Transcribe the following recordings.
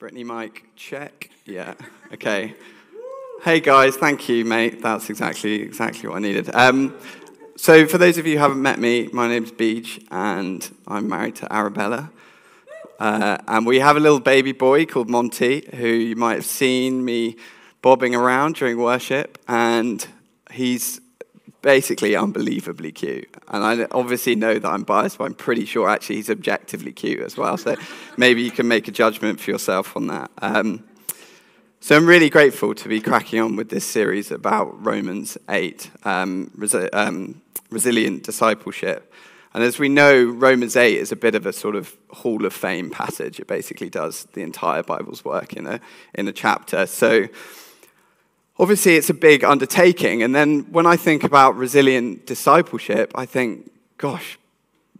Brittany Mike, check. Yeah. Okay. Hey guys, thank you, mate. That's exactly exactly what I needed. Um, so, for those of you who haven't met me, my name's Beach, and I'm married to Arabella. Uh, and we have a little baby boy called Monty, who you might have seen me bobbing around during worship, and he's basically unbelievably cute. And I obviously know that I'm biased, but I'm pretty sure actually he's objectively cute as well. So maybe you can make a judgment for yourself on that. Um, so I'm really grateful to be cracking on with this series about Romans 8, um, resi- um, resilient discipleship. And as we know, Romans 8 is a bit of a sort of hall of fame passage. It basically does the entire Bible's work in a, in a chapter. So obviously it's a big undertaking. And then when I think about resilient discipleship, I think, gosh,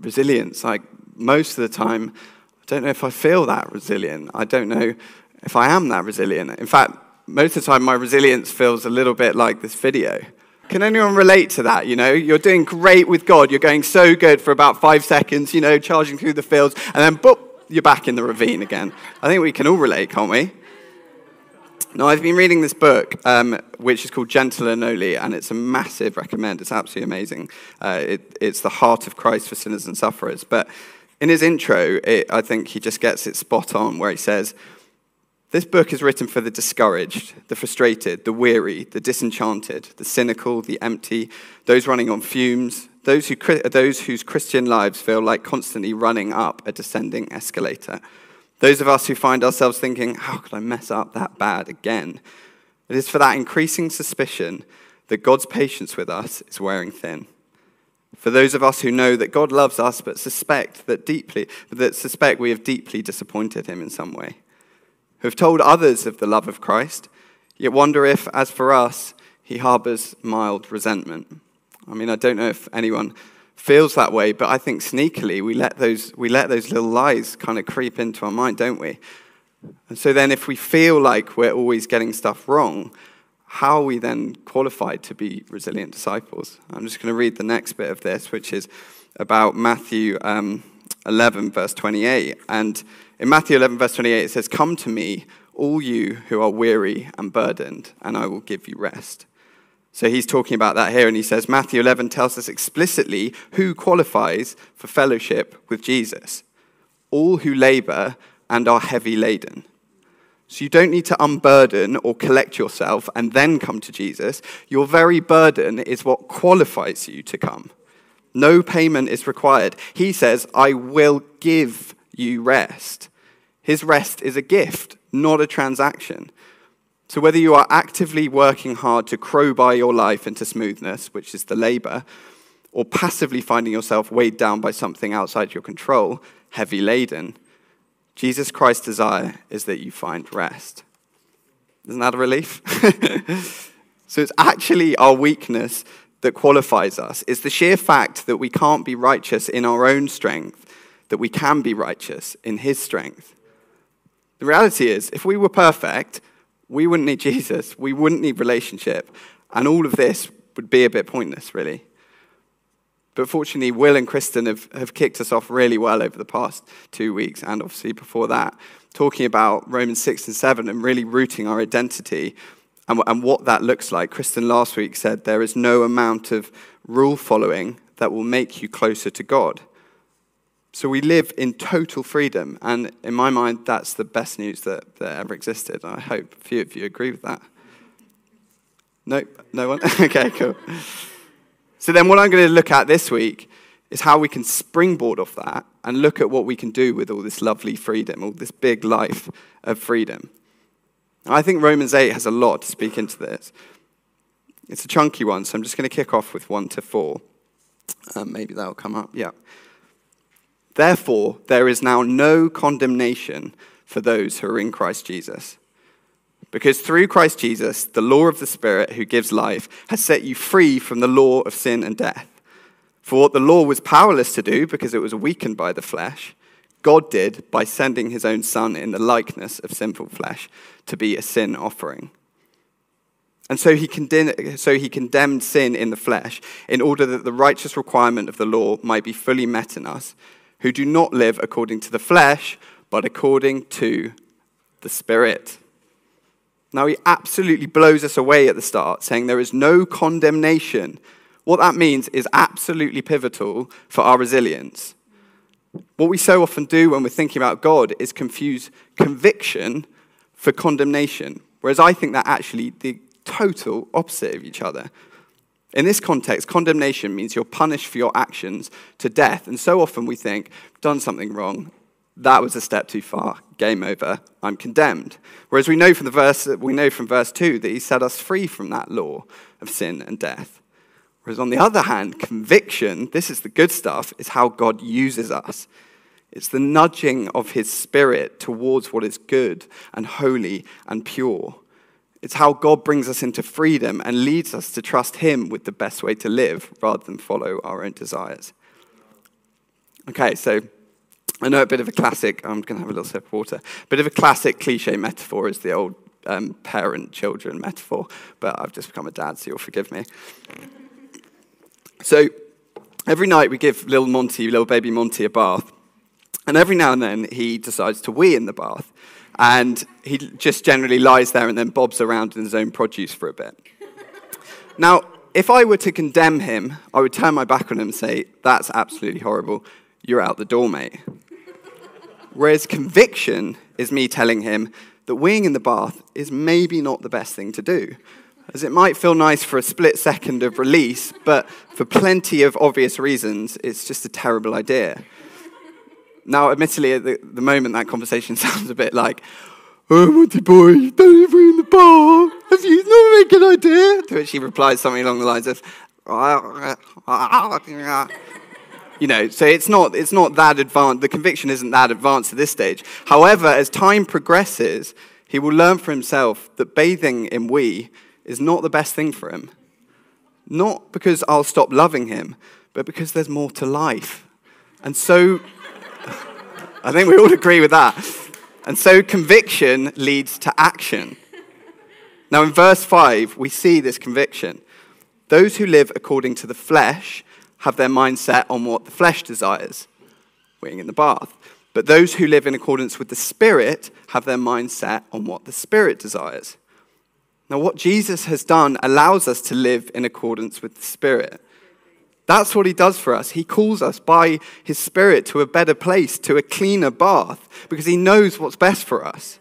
resilience. Like most of the time, I don't know if I feel that resilient. I don't know if I am that resilient. In fact, most of the time, my resilience feels a little bit like this video. Can anyone relate to that? You know, you're doing great with God. You're going so good for about five seconds, you know, charging through the fields, and then boop, you're back in the ravine again. I think we can all relate, can't we? Now, I've been reading this book, um, which is called Gentle and Lowly, and it's a massive recommend. It's absolutely amazing. Uh, it, it's the heart of Christ for sinners and sufferers. But in his intro, it, I think he just gets it spot on, where he says, This book is written for the discouraged, the frustrated, the weary, the disenchanted, the cynical, the empty, those running on fumes, those, who, those whose Christian lives feel like constantly running up a descending escalator those of us who find ourselves thinking, how could I mess up that bad again? It is for that increasing suspicion that God's patience with us is wearing thin. For those of us who know that God loves us but suspect that deeply that suspect we have deeply disappointed him in some way. Who have told others of the love of Christ, yet wonder if, as for us, he harbors mild resentment. I mean, I don't know if anyone feels that way, but I think sneakily we let those, we let those little lies kind of creep into our mind, don't we? And so then, if we feel like we're always getting stuff wrong, how are we then qualified to be resilient disciples? I'm just going to read the next bit of this, which is about Matthew um, 11, verse 28. And in Matthew 11, verse 28, it says, Come to me, all you who are weary and burdened, and I will give you rest. So he's talking about that here, and he says Matthew 11 tells us explicitly who qualifies for fellowship with Jesus all who labor and are heavy laden. So you don't need to unburden or collect yourself and then come to Jesus. Your very burden is what qualifies you to come. No payment is required. He says, I will give you rest. His rest is a gift, not a transaction. So, whether you are actively working hard to crowbar your life into smoothness, which is the labor, or passively finding yourself weighed down by something outside your control, heavy laden, Jesus Christ's desire is that you find rest. Isn't that a relief? so, it's actually our weakness that qualifies us. It's the sheer fact that we can't be righteous in our own strength, that we can be righteous in His strength. The reality is, if we were perfect, we wouldn't need Jesus. We wouldn't need relationship. And all of this would be a bit pointless, really. But fortunately, Will and Kristen have, have kicked us off really well over the past two weeks, and obviously before that, talking about Romans 6 and 7 and really rooting our identity and, and what that looks like. Kristen last week said there is no amount of rule following that will make you closer to God. So we live in total freedom, and in my mind, that's the best news that, that ever existed. I hope a few of you agree with that. Nope, no one? okay, cool. So then, what I'm going to look at this week is how we can springboard off that and look at what we can do with all this lovely freedom, all this big life of freedom. I think Romans 8 has a lot to speak into this. It's a chunky one, so I'm just going to kick off with 1 to 4. Um, maybe that'll come up. Yeah. Therefore, there is now no condemnation for those who are in Christ Jesus. Because through Christ Jesus, the law of the Spirit who gives life has set you free from the law of sin and death. For what the law was powerless to do because it was weakened by the flesh, God did by sending his own Son in the likeness of sinful flesh to be a sin offering. And so he, condemned, so he condemned sin in the flesh in order that the righteous requirement of the law might be fully met in us, who do not live according to the flesh, but according to the Spirit. Now, he absolutely blows us away at the start, saying there is no condemnation. What that means is absolutely pivotal for our resilience. What we so often do when we're thinking about God is confuse conviction for condemnation, whereas I think that actually the total opposite of each other. In this context, condemnation means you're punished for your actions to death, and so often we think, done something wrong, that was a step too far. Game over. I'm condemned. Whereas we know from the verse we know from verse 2 that he set us free from that law of sin and death. Whereas on the other hand, conviction, this is the good stuff, is how God uses us. It's the nudging of his spirit towards what is good and holy and pure. It's how God brings us into freedom and leads us to trust him with the best way to live rather than follow our own desires. Okay, so I know a bit of a classic, I'm going to have a little sip of water. A bit of a classic cliche metaphor is the old um, parent children metaphor, but I've just become a dad, so you'll forgive me. So every night we give little Monty, little baby Monty, a bath. And every now and then he decides to wee in the bath. And he just generally lies there and then bobs around in his own produce for a bit. Now, if I were to condemn him, I would turn my back on him and say, That's absolutely horrible. You're out the door, mate. Whereas conviction is me telling him that weeing in the bath is maybe not the best thing to do. As it might feel nice for a split second of release, but for plenty of obvious reasons, it's just a terrible idea. Now, admittedly, at the, the moment, that conversation sounds a bit like, Oh, Monty boy, don't wee in the bath. Have you not a good idea? To which he replies something along the lines of, you know, so it's not, it's not that advanced. The conviction isn't that advanced at this stage. However, as time progresses, he will learn for himself that bathing in we is not the best thing for him. Not because I'll stop loving him, but because there's more to life. And so, I think we all agree with that. And so, conviction leads to action. Now, in verse 5, we see this conviction. Those who live according to the flesh have their mind set on what the flesh desires, weeing in the bath. But those who live in accordance with the Spirit have their mind set on what the Spirit desires. Now, what Jesus has done allows us to live in accordance with the Spirit. That's what he does for us. He calls us by his Spirit to a better place, to a cleaner bath, because he knows what's best for us.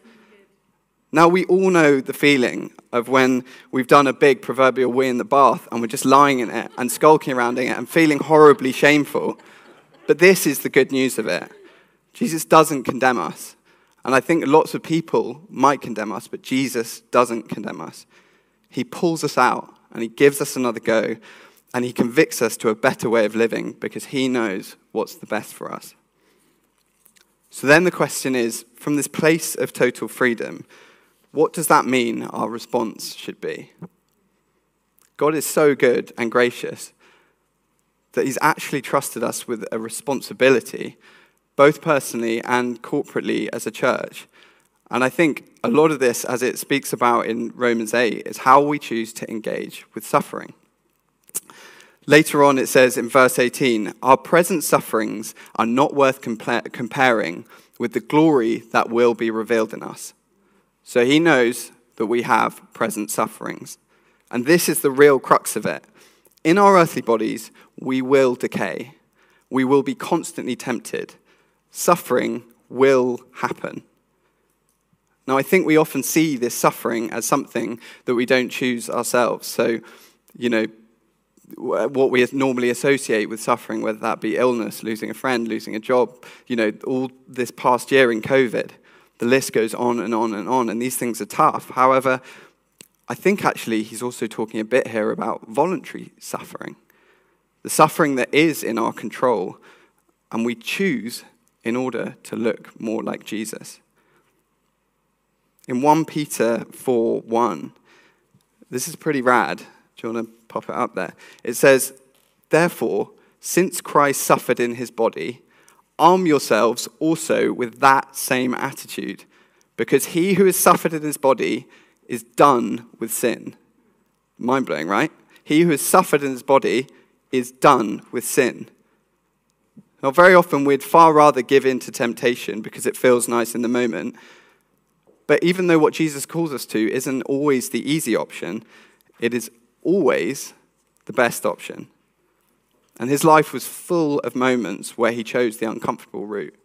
Now, we all know the feeling of when we've done a big proverbial wee in the bath and we're just lying in it and skulking around in it and feeling horribly shameful. But this is the good news of it Jesus doesn't condemn us. And I think lots of people might condemn us, but Jesus doesn't condemn us. He pulls us out and he gives us another go and he convicts us to a better way of living because he knows what's the best for us. So then the question is from this place of total freedom, what does that mean our response should be? God is so good and gracious that He's actually trusted us with a responsibility, both personally and corporately as a church. And I think a lot of this, as it speaks about in Romans 8, is how we choose to engage with suffering. Later on, it says in verse 18, Our present sufferings are not worth compa- comparing with the glory that will be revealed in us. So he knows that we have present sufferings. And this is the real crux of it. In our earthly bodies, we will decay. We will be constantly tempted. Suffering will happen. Now, I think we often see this suffering as something that we don't choose ourselves. So, you know, what we normally associate with suffering, whether that be illness, losing a friend, losing a job, you know, all this past year in COVID. The list goes on and on and on, and these things are tough. However, I think actually he's also talking a bit here about voluntary suffering, the suffering that is in our control, and we choose in order to look more like Jesus. in 1 Peter 4 1. This is pretty rad. Do you want to pop it up there? It says, Therefore, since Christ suffered in his body, arm yourselves also with that same attitude, because he who has suffered in his body is done with sin. Mind blowing, right? He who has suffered in his body is done with sin. Now, very often we'd far rather give in to temptation because it feels nice in the moment. But even though what Jesus calls us to isn't always the easy option, it is always the best option. And his life was full of moments where he chose the uncomfortable route.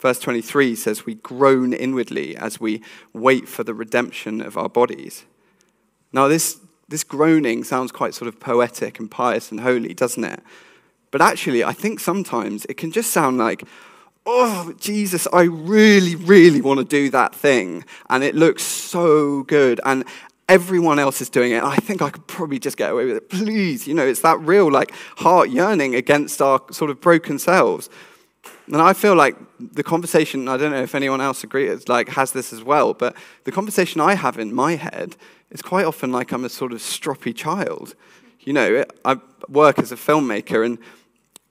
Verse 23 says, We groan inwardly as we wait for the redemption of our bodies. Now, this, this groaning sounds quite sort of poetic and pious and holy, doesn't it? But actually, I think sometimes it can just sound like, oh, Jesus, I really, really want to do that thing. And it looks so good. And everyone else is doing it. I think I could probably just get away with it. Please, you know, it's that real, like, heart yearning against our sort of broken selves. And I feel like the conversation, I don't know if anyone else agrees, like, has this as well, but the conversation I have in my head is quite often like I'm a sort of stroppy child. You know, I work as a filmmaker and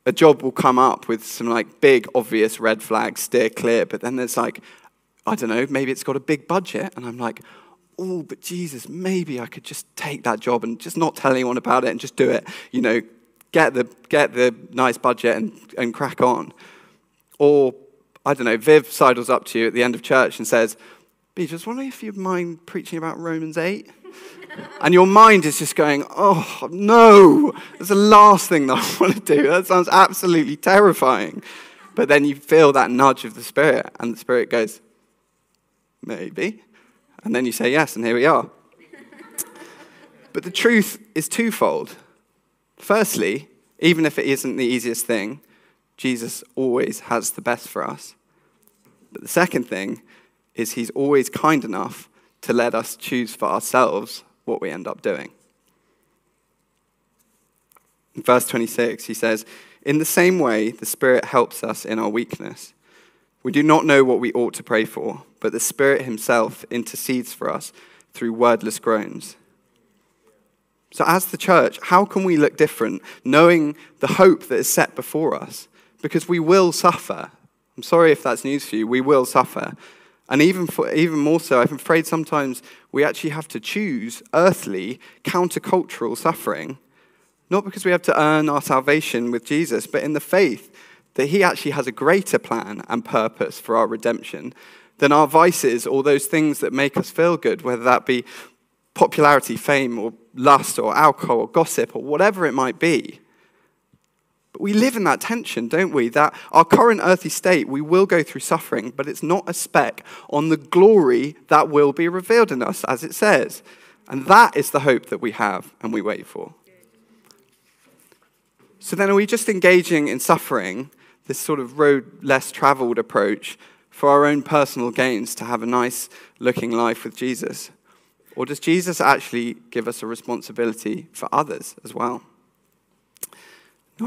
a job will come up with some like big obvious red flags steer clear but then there's like i don't know maybe it's got a big budget and i'm like oh but jesus maybe i could just take that job and just not tell anyone about it and just do it you know get the get the nice budget and, and crack on or i don't know viv sidles up to you at the end of church and says b just wondering if you'd mind preaching about romans 8 and your mind is just going, oh, no, that's the last thing that I want to do. That sounds absolutely terrifying. But then you feel that nudge of the Spirit, and the Spirit goes, maybe. And then you say yes, and here we are. but the truth is twofold. Firstly, even if it isn't the easiest thing, Jesus always has the best for us. But the second thing is he's always kind enough to let us choose for ourselves what we end up doing. In verse 26, he says, In the same way, the Spirit helps us in our weakness. We do not know what we ought to pray for, but the Spirit Himself intercedes for us through wordless groans. So, as the church, how can we look different knowing the hope that is set before us? Because we will suffer. I'm sorry if that's news for you. We will suffer. And even, for, even more so, I'm afraid sometimes we actually have to choose earthly, countercultural suffering, not because we have to earn our salvation with Jesus, but in the faith that He actually has a greater plan and purpose for our redemption than our vices or those things that make us feel good, whether that be popularity, fame, or lust, or alcohol, or gossip, or whatever it might be. But we live in that tension, don't we? That our current earthly state, we will go through suffering, but it's not a speck on the glory that will be revealed in us, as it says. And that is the hope that we have and we wait for. So then, are we just engaging in suffering, this sort of road less traveled approach, for our own personal gains to have a nice looking life with Jesus? Or does Jesus actually give us a responsibility for others as well?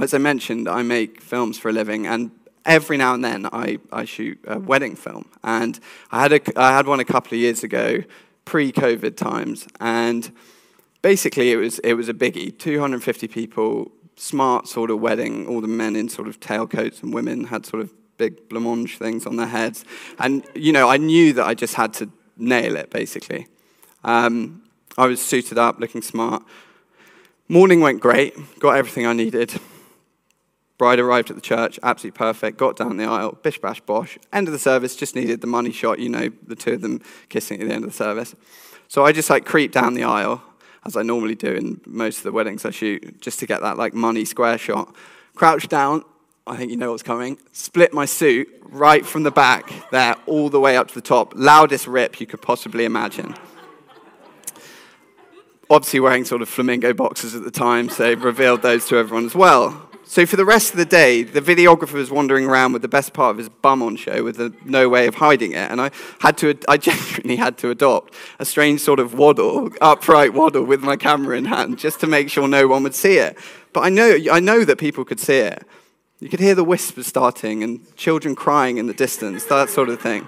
As I mentioned, I make films for a living, and every now and then I, I shoot a wedding film. And I had, a, I had one a couple of years ago, pre COVID times, and basically it was, it was a biggie 250 people, smart sort of wedding, all the men in sort of tailcoats, and women had sort of big blancmange things on their heads. And, you know, I knew that I just had to nail it, basically. Um, I was suited up, looking smart. Morning went great, got everything I needed. Bride arrived at the church, absolutely perfect, got down the aisle, bish bash bosh. End of the service, just needed the money shot, you know, the two of them kissing at the end of the service. So I just like creep down the aisle, as I normally do in most of the weddings I shoot, just to get that like money square shot. Crouch down, I think you know what's coming. Split my suit right from the back there, all the way up to the top. Loudest rip you could possibly imagine. Obviously, wearing sort of flamingo boxes at the time, so revealed those to everyone as well. So for the rest of the day, the videographer was wandering around with the best part of his bum on show with no way of hiding it. And I had to, I genuinely had to adopt a strange sort of waddle, upright waddle with my camera in hand just to make sure no one would see it. But I know, I know that people could see it. You could hear the whispers starting and children crying in the distance, that sort of thing.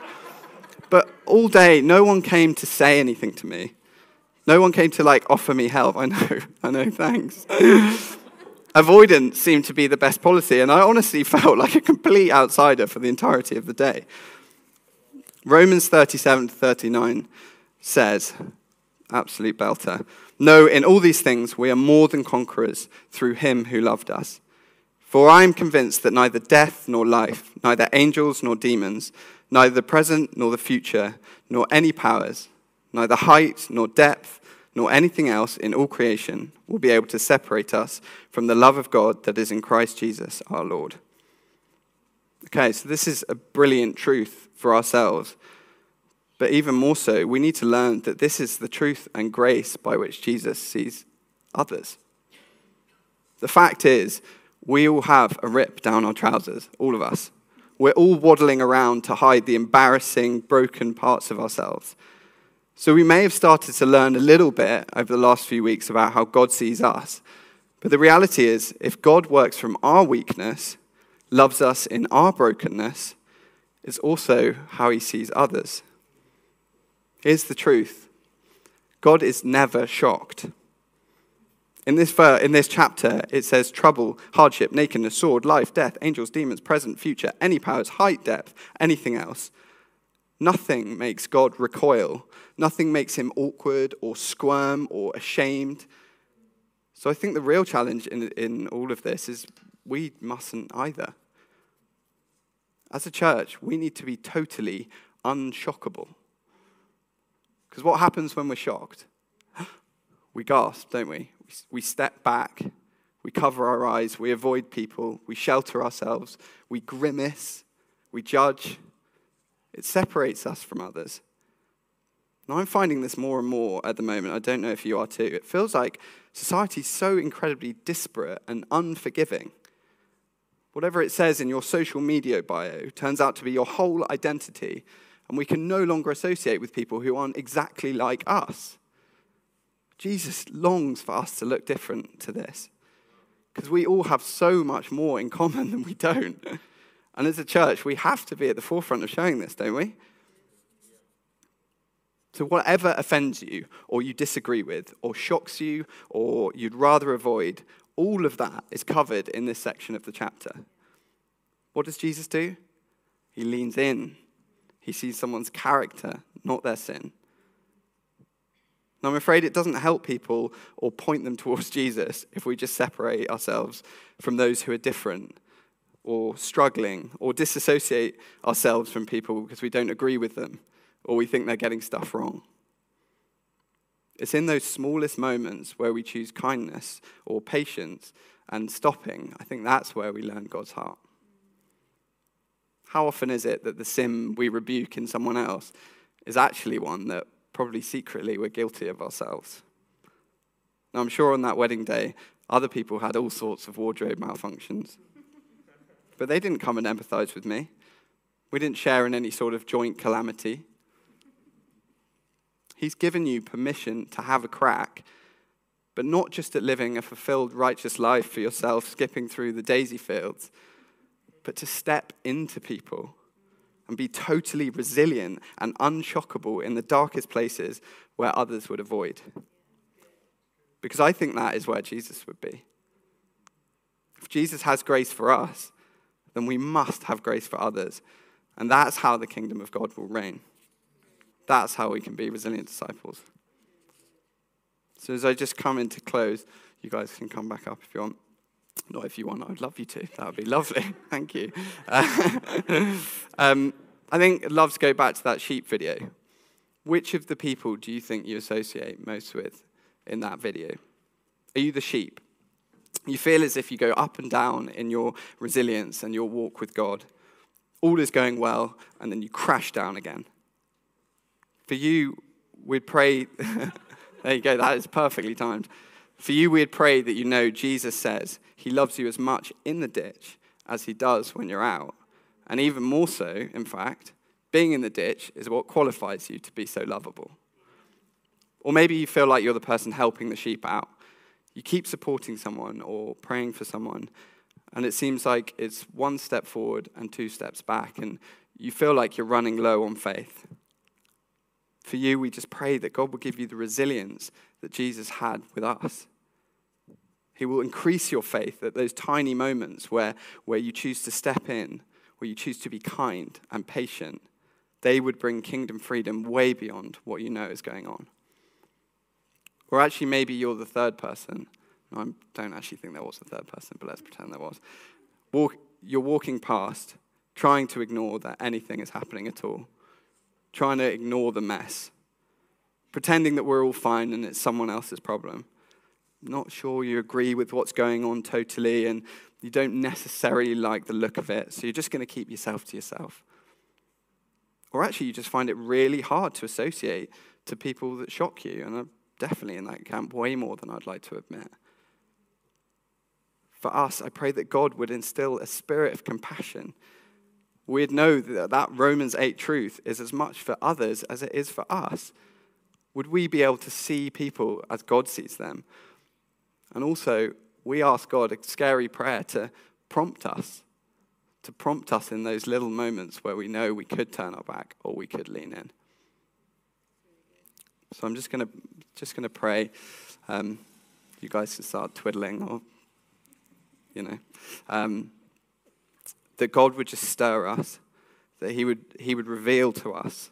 But all day, no one came to say anything to me. No one came to like offer me help. I know, I know, thanks. Avoidance seemed to be the best policy, and I honestly felt like a complete outsider for the entirety of the day. Romans 37 to 39 says, absolute belter, No, in all these things we are more than conquerors through him who loved us. For I am convinced that neither death nor life, neither angels nor demons, neither the present nor the future, nor any powers, neither height nor depth, nor anything else in all creation will be able to separate us from the love of God that is in Christ Jesus our Lord. Okay, so this is a brilliant truth for ourselves. But even more so, we need to learn that this is the truth and grace by which Jesus sees others. The fact is, we all have a rip down our trousers, all of us. We're all waddling around to hide the embarrassing, broken parts of ourselves. So we may have started to learn a little bit over the last few weeks about how God sees us. But the reality is, if God works from our weakness, loves us in our brokenness, it's also how he sees others. Here's the truth God is never shocked. In this, ver- in this chapter, it says trouble, hardship, nakedness, sword, life, death, angels, demons, present, future, any powers, height, depth, anything else. Nothing makes God recoil. Nothing makes him awkward or squirm or ashamed. So I think the real challenge in, in all of this is we mustn't either. As a church, we need to be totally unshockable. Because what happens when we're shocked? We gasp, don't we? We step back, we cover our eyes, we avoid people, we shelter ourselves, we grimace, we judge, it separates us from others. Now, I'm finding this more and more at the moment. I don't know if you are too. It feels like society's so incredibly disparate and unforgiving. Whatever it says in your social media bio turns out to be your whole identity, and we can no longer associate with people who aren't exactly like us. Jesus longs for us to look different to this because we all have so much more in common than we don't. And as a church, we have to be at the forefront of showing this, don't we? So, whatever offends you, or you disagree with, or shocks you, or you'd rather avoid, all of that is covered in this section of the chapter. What does Jesus do? He leans in. He sees someone's character, not their sin. And I'm afraid it doesn't help people or point them towards Jesus if we just separate ourselves from those who are different or struggling or disassociate ourselves from people because we don't agree with them or we think they're getting stuff wrong. It's in those smallest moments where we choose kindness or patience and stopping. I think that's where we learn God's heart. How often is it that the sin we rebuke in someone else is actually one that probably secretly we're guilty of ourselves? Now, I'm sure on that wedding day, other people had all sorts of wardrobe malfunctions. But they didn't come and empathize with me. We didn't share in any sort of joint calamity. He's given you permission to have a crack, but not just at living a fulfilled, righteous life for yourself, skipping through the daisy fields, but to step into people and be totally resilient and unshockable in the darkest places where others would avoid. Because I think that is where Jesus would be. If Jesus has grace for us, then we must have grace for others. And that's how the kingdom of God will reign. That's how we can be resilient disciples. So, as I just come in to close, you guys can come back up if you want. Not if you want, I'd love you to. That would be lovely. Thank you. um, I think I'd love to go back to that sheep video. Which of the people do you think you associate most with in that video? Are you the sheep? You feel as if you go up and down in your resilience and your walk with God. All is going well, and then you crash down again. For you, we'd pray. there you go, that is perfectly timed. For you, we'd pray that you know Jesus says he loves you as much in the ditch as he does when you're out. And even more so, in fact, being in the ditch is what qualifies you to be so lovable. Or maybe you feel like you're the person helping the sheep out you keep supporting someone or praying for someone, and it seems like it's one step forward and two steps back, and you feel like you're running low on faith. For you, we just pray that God will give you the resilience that Jesus had with us. He will increase your faith at those tiny moments where, where you choose to step in, where you choose to be kind and patient. They would bring kingdom freedom way beyond what you know is going on. Or actually, maybe you're the third person. I don't actually think there was a third person, but let's pretend there was. Walk, you're walking past, trying to ignore that anything is happening at all, trying to ignore the mess, pretending that we're all fine and it's someone else's problem. Not sure you agree with what's going on totally, and you don't necessarily like the look of it, so you're just going to keep yourself to yourself. Or actually, you just find it really hard to associate to people that shock you, and I'm definitely in that camp way more than I'd like to admit for us, I pray that God would instill a spirit of compassion. We'd know that that Romans 8 truth is as much for others as it is for us. Would we be able to see people as God sees them? And also, we ask God a scary prayer to prompt us, to prompt us in those little moments where we know we could turn our back or we could lean in. So I'm just going to just going to pray. Um, you guys can start twiddling or you know. Um, that God would just stir us, that he would, he would reveal to us.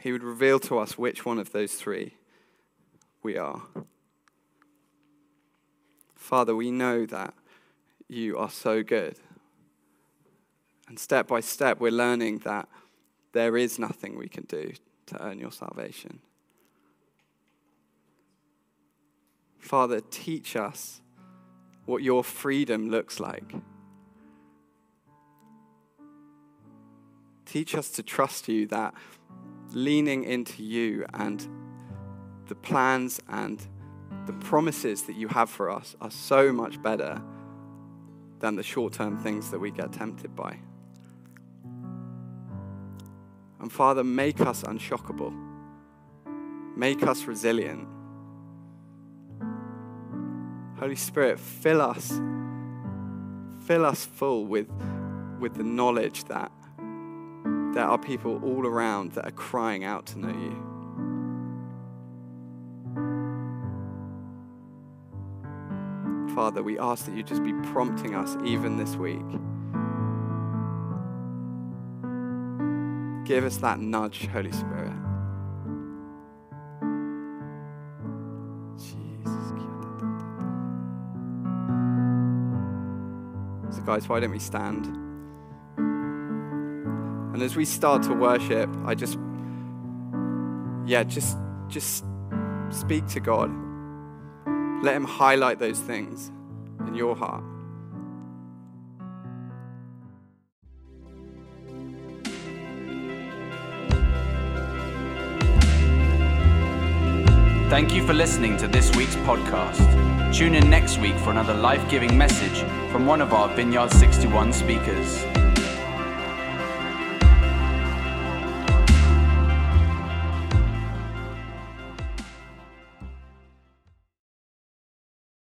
He would reveal to us which one of those three we are. Father, we know that you are so good. And step by step, we're learning that there is nothing we can do to earn your salvation. Father, teach us what your freedom looks like. Teach us to trust you that leaning into you and the plans and the promises that you have for us are so much better than the short term things that we get tempted by. And Father, make us unshockable, make us resilient Holy Spirit, fill us, fill us full with, with the knowledge that there are people all around that are crying out to know you. Father, we ask that you just be prompting us even this week. Give us that nudge, Holy Spirit. Guys, why don't we stand? And as we start to worship, I just, yeah, just, just speak to God. Let Him highlight those things in your heart. Thank you for listening to this week's podcast. Tune in next week for another life giving message from one of our Vineyard 61 speakers.